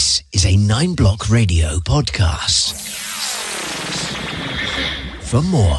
This is a Nine Block Radio podcast. For more,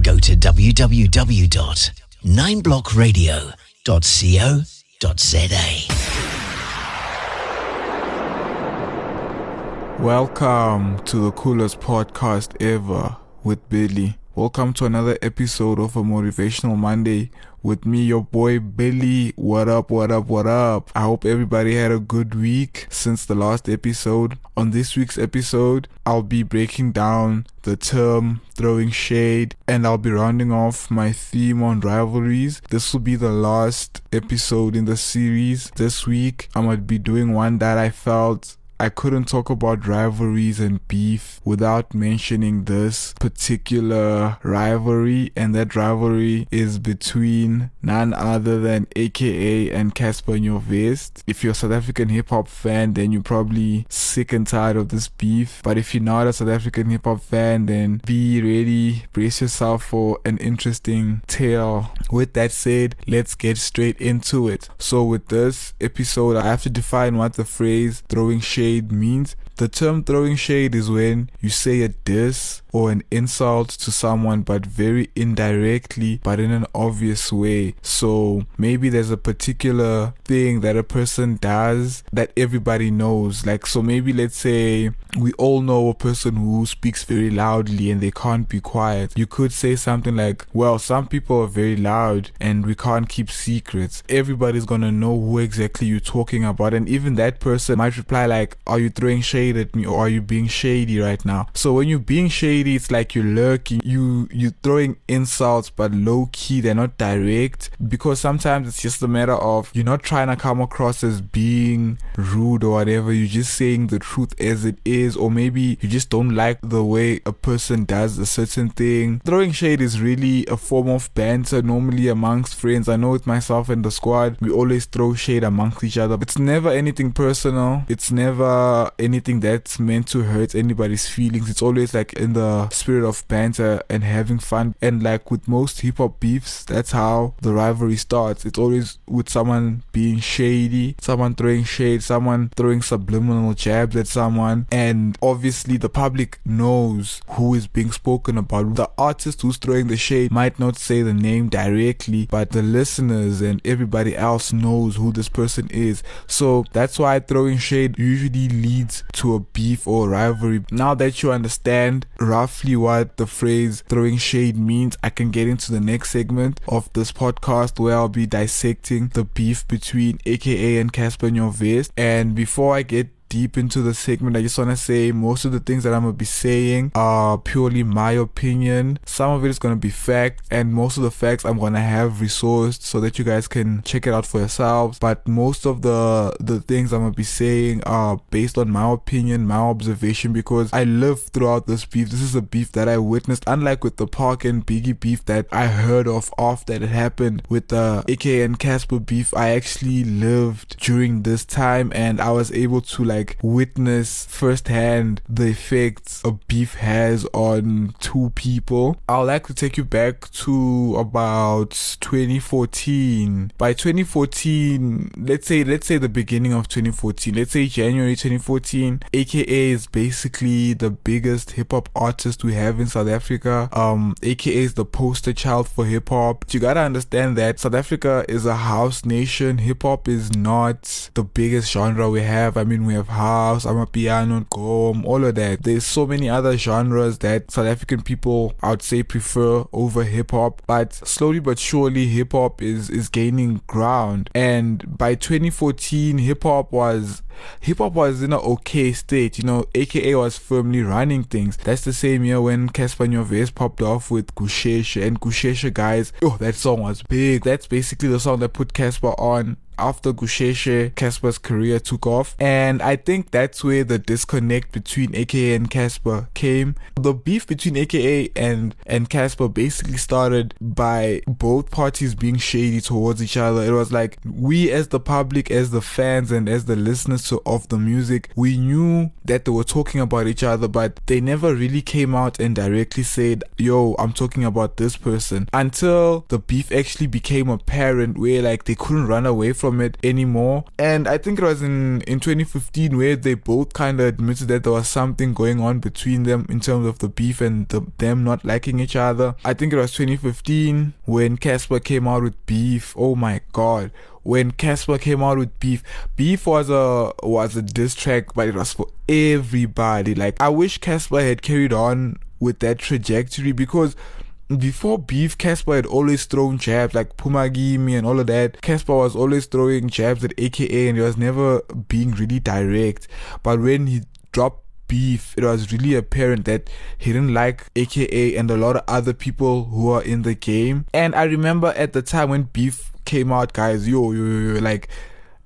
go to www.nineblocksradio.co.za. Welcome to the coolest podcast ever with Billy. Welcome to another episode of a Motivational Monday with me, your boy Billy. What up, what up, what up? I hope everybody had a good week since the last episode. On this week's episode, I'll be breaking down the term throwing shade and I'll be rounding off my theme on rivalries. This will be the last episode in the series. This week, going to be doing one that I felt I couldn't talk about rivalries and beef without mentioning this particular rivalry, and that rivalry is between none other than AKA and Cassper Nyovest. If you're a South African hip hop fan, then you're probably sick and tired of this beef. But if you're not a South African hip hop fan, then be ready, brace yourself for an interesting tale. With that said, let's get straight into it. So, with this episode, I have to define what the phrase throwing shade shade means. The term throwing shade is when you say a diss or an insult to someone, but very indirectly, but in an obvious way. So maybe there's a particular thing that a person does that everybody knows. Like, so maybe let's say we all know a person who speaks very loudly and they can't be quiet. You could say something like, well, some people are very loud and we can't keep secrets. Everybody's gonna know who exactly you're talking about. And even that person might reply like, are you throwing shade at me or are you being shady right now? So when you're being shady, it's like you're lurking, you you throwing insults but low key, they're not direct because sometimes it's just a matter of you're not trying to come across as being rude or whatever. You're just saying the truth as it is, or maybe you just don't like the way a person does a certain thing. Throwing shade is really a form of banter normally amongst friends. I know with myself and the squad, we always throw shade amongst each other. It's never anything personal. It's never anything that's meant to hurt anybody's feelings. It's always like in the spirit of banter and having fun. And like with most hip hop beefs, that's how the rivalry starts. It's always with someone being shady, someone throwing shade, someone throwing subliminal jabs at someone. And obviously, the public knows who is being spoken about. The artist who's throwing the shade might not say the name directly, but the listeners and everybody else knows who this person is. So that's why throwing shade usually leads to a beef or rivalry. Now that you understand roughly what the phrase throwing shade means, I can get into the next segment of this podcast where I'll be dissecting the beef between AKA and Cassper Nyovest. And before I get deep into the segment, I just want to say most of the things that I'm going to be saying are purely my opinion. Some of it is going to be fact, and most of the facts I'm going to have resourced so that you guys can check it out for yourselves. But most of the the things I'm going to be saying are based on my opinion, my observation, because I lived throughout this beef. This is a beef that I witnessed, unlike with the Pac and Biggie beef that I heard of after it happened with the AK and Cassper beef. I actually lived during this time and I was able to like like witness firsthand the effects a beef has on two people. I'd like to take you back to about 2014. By 2014, let's say let's say the beginning of 2014, let's say January 2014, AKA is basically the biggest hip hop artist we have in South Africa. Um, AKA is the poster child for hip hop. You gotta understand that South Africa is a house nation. Hip hop is not the biggest genre we have. I mean, we have house, amapiano, gqom, all of that. There's so many other genres that South African people, I would say, prefer over hip hop. But slowly but surely, hip hop is is gaining ground. And by 2014, hip hop was hip hop was in an okay state. You know, AKA was firmly running things. That's the same year when Cassper Nyovest popped off with Gusheshe and Gusheshe guys. Oh, that song was big. That's basically the song that put Cassper on after Gusheshe, Cassper's career took off. And I think that's where the disconnect between AKA and Cassper came. The beef between AKA and, and Cassper basically started by both parties being shady towards each other. It was like we as the public, as the fans and as the listeners so of the music. We knew that they were talking about each other, but they never really came out and directly said, "Yo, I'm talking about this person." Until the beef actually became apparent, where like they couldn't run away from it anymore. And I think it was in in 2015 where they both kind of admitted that there was something going on between them in terms of the beef and the, them not liking each other. I think it was 2015 when Cassper came out with beef. Oh my god when Cassper came out with Beef. Beef was a was a diss track, but it was for everybody. Like I wish Cassper had carried on with that trajectory because before beef, Cassper had always thrown jabs like Phumakim and all of that. Cassper was always throwing jabs at AKA and he was never being really direct. But when he dropped beef, it was really apparent that he didn't like AKA and a lot of other people who are in the game. And I remember at the time when beef came out, guys, yo, yo, yo, like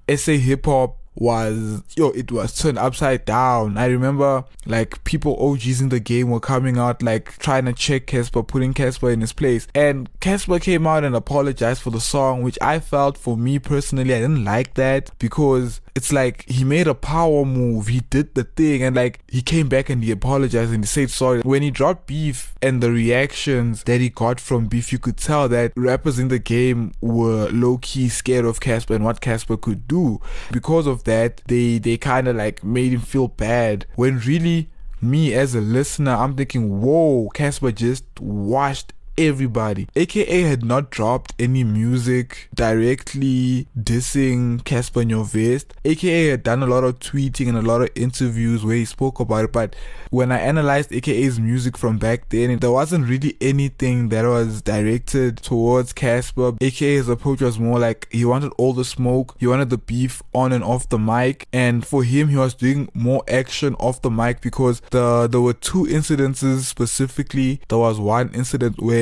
SA hip hop was yo it was turned upside down. I remember like people og's in the game were coming out like trying to check cassper putting cassper in his place. And cassper came out and apologized for the song which i felt for me personally i didn't like that because it's like he made a power move. He did the thing and like he came back and he apologized and he said sorry. When he dropped Beef and the reactions that he got from Beef, you could tell that rappers in the game were low key scared of Cassper and what Cassper could do. Because of that, they they kind of like made him feel bad when really me as a listener, I'm thinking, whoa, Cassper just washed everybody. AKA had not dropped any music directly dissing Cassper Nyovest. AKA had done a lot of tweeting and a lot of interviews where he spoke about it, but when I analyzed AKA's music from back then, there wasn't really anything that was directed towards Cassper. AKA's approach was more like he wanted all the smoke, he wanted the beef on and off the mic, and for him, he was doing more action off the mic because the there were two incidences specifically. There was one incident where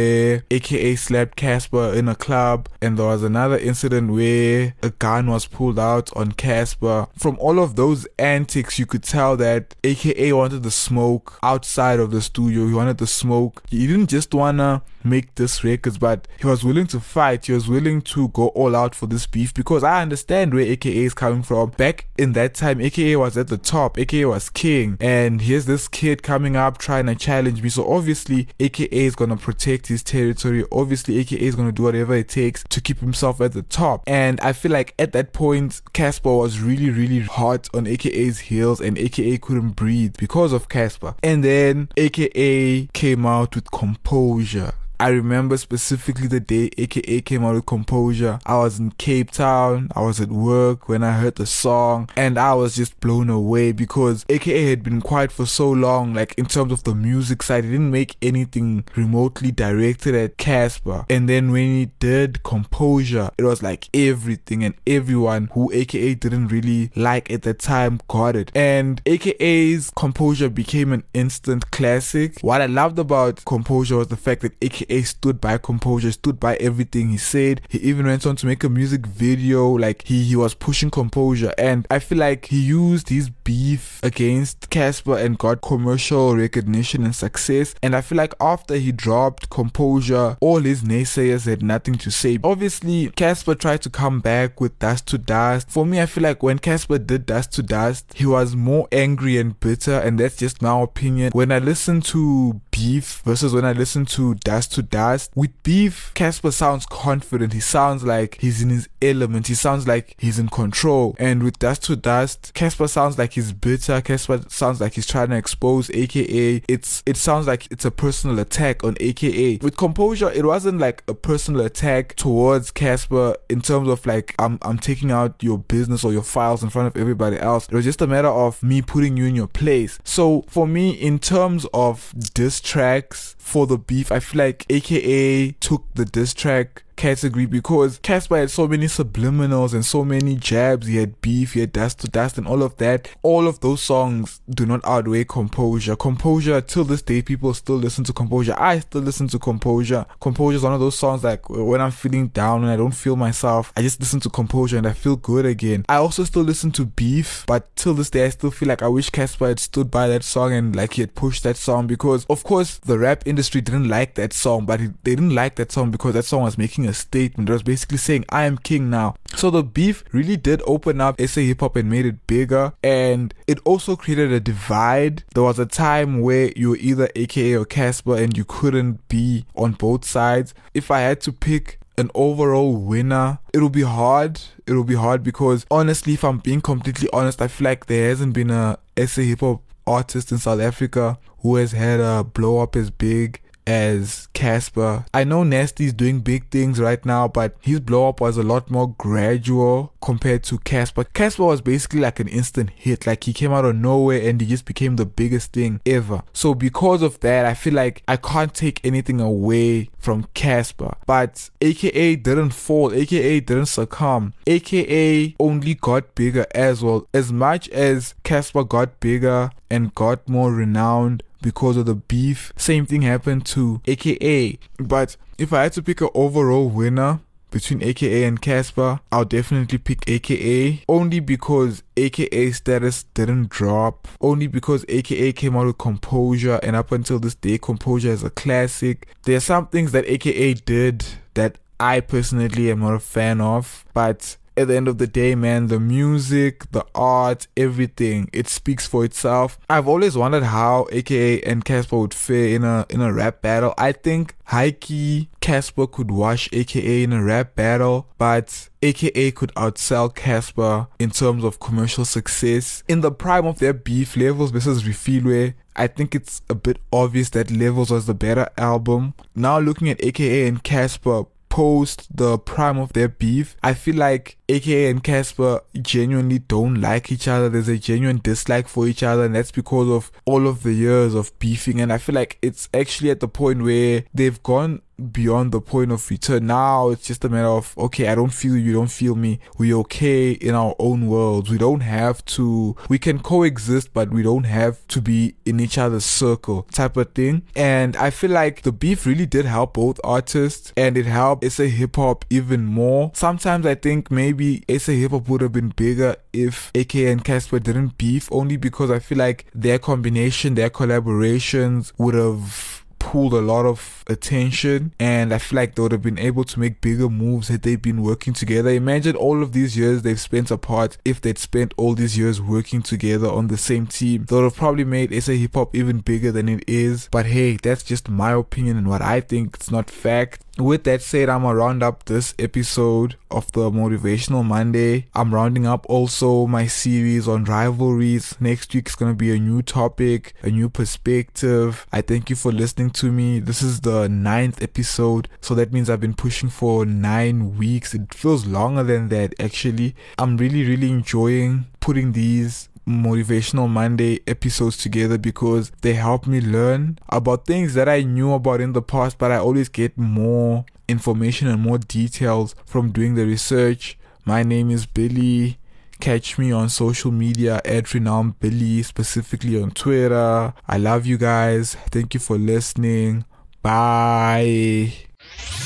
AKA slapped Cassper in a club, and there was another incident where a gun was pulled out on Cassper. From all of those antics, you could tell that AKA wanted the smoke outside of the studio. He wanted the smoke. He didn't just wanna make this records, but he was willing to fight. He was willing to go all out for this beef because I understand where AKA is coming from. Back in that time, AKA was at the top. AKA was king, and here's this kid coming up trying to challenge me. So obviously, AKA is gonna protect his territory. Obviously, AKA is going to do whatever it takes to keep himself at the top. And I feel like at that point, Cassper was really, really hot on AKA's heels, and AKA couldn't breathe because of Cassper. And then AKA came out with composure. I remember specifically the day AKA came out with Composure. I was in Cape Town. I was at work when I heard the song and I was just blown away because AKA had been quiet for so long, like in terms of the music side. He didn't make anything remotely directed at Cassper. And then when he did Composure, it was like everything and everyone who AKA didn't really like at the time got it. And AKA's Composure became an instant classic. What I loved about Composure was the fact that AKA aka stood by composure, stood by everything he said. He even went on to make a music video, like he, he was pushing composure. And I feel like he used his beef against Cassper and got commercial recognition and success. And I feel like after he dropped composure, all his naysayers had nothing to say. Obviously, Cassper tried to come back with Dust to Dust. For me, I feel like when Cassper did Dust to Dust, he was more angry and bitter, and that's just my opinion. When I listen to Beef versus when I listen to Dust to to dust. With Beef, Cassper sounds confident. He sounds like he's in his element. He sounds like he's in control. And with Dust to Dust, Cassper sounds like he's bitter. Cassper sounds like he's trying to expose AKA. It's it sounds like it's a personal attack on AKA. With Composure, it wasn't like a personal attack towards Cassper in terms of like I'm I'm taking out your business or your files in front of everybody else. It was just a matter of me putting you in your place. So for me, in terms of diss tracks for the beef, I feel like AKA took the diss track category because Cassper had so many subliminals and so many jabs. He had beef, he had dust to dust, and all of that. All of those songs do not outweigh composure. Composure, till this day, people still listen to composure. I still listen to composure. Composure is one of those songs like when I'm feeling down and I don't feel myself, I just listen to composure and I feel good again. I also still listen to beef, but till this day, I still feel like I wish Cassper had stood by that song and like he had pushed that song because, of course, the rap industry didn't like that song, but they didn't like that song because that song was making a statement. It was basically saying, I am king now. So the beef really did open up SA hip hop and made it bigger. And it also created a divide. There was a time where you were either AKA or Cassper and you couldn't be on both sides. If I had to pick an overall winner, it'll be hard. It'll be hard because honestly, if I'm being completely honest, I feel like there hasn't been a SA hip hop artist in South Africa who has had a blow up as big as Cassper. I know Nasty's doing big things right now, but his blow up was a lot more gradual compared to Cassper. Cassper was basically like an instant hit, like he came out of nowhere and he just became the biggest thing ever. So because of that, I feel like I can't take anything away from Cassper. But AKA didn't fall, AKA didn't succumb. AKA only got bigger as well. As much as Cassper got bigger and got more renowned, because of the beef. Same thing happened to AKA. But if I had to pick an overall winner between AKA and Cassper, I'll definitely pick AKA only because AKA status didn't drop, only because AKA came out with Composure, and up until this day, Composure is a classic. There are some things that AKA did that I personally am not a fan of, but at the end of the day, man, the music, the art, everything, it speaks for itself. I've always wondered how AKA and Cassper would fare in a in a rap battle. I think Heike Cassper could wash AKA in a rap battle, but AKA could outsell Cassper in terms of commercial success. In the prime of their beef, Levels versus Refilwe, I think it's a bit obvious that Levels was the better album. Now looking at AKA and Cassper, post the prime of their beef, I feel like AKA and Cassper genuinely don't like each other. There's a genuine dislike for each other, and that's because of all of the years of beefing. And I feel like it's actually at the point where they've gone beyond the point of return. Now it's just a matter of okay, I don't feel you, you don't feel me. We're okay in our own worlds. We don't have to. We can coexist, but we don't have to be in each other's circle, type of thing. And I feel like the beef really did help both artists, and it helped SA hip hop even more. Sometimes I think maybe SA hip hop would have been bigger if AK and Cassper didn't beef, only because I feel like their combination, their collaborations would have pulled a lot of attention and I feel like they would have been able to make bigger moves had they been working together. Imagine all of these years they've spent apart if they'd spent all these years working together on the same team. They would have probably made SA hip hop even bigger than it is. But hey, that's just my opinion and what I think. It's not fact. With that said, I'm gonna round up this episode of the Motivational Monday. I'm rounding up also my series on rivalries. Next week is gonna be a new topic, a new perspective. I thank you for listening to me. This is the ninth episode, so that means I've been pushing for nine weeks. It feels longer than that actually. I'm really, really enjoying putting these Motivational Monday episodes together because they help me learn about things that I knew about in the past, but I always get more information and more details from doing the research. My name is Billy. Catch me on social media at Renowned Billy, specifically on Twitter. I love you guys. Thank you for listening. Bye.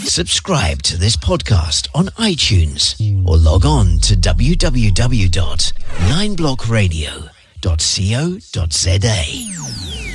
Subscribe to this podcast on iTunes or log on to www.9blockradio.co.za.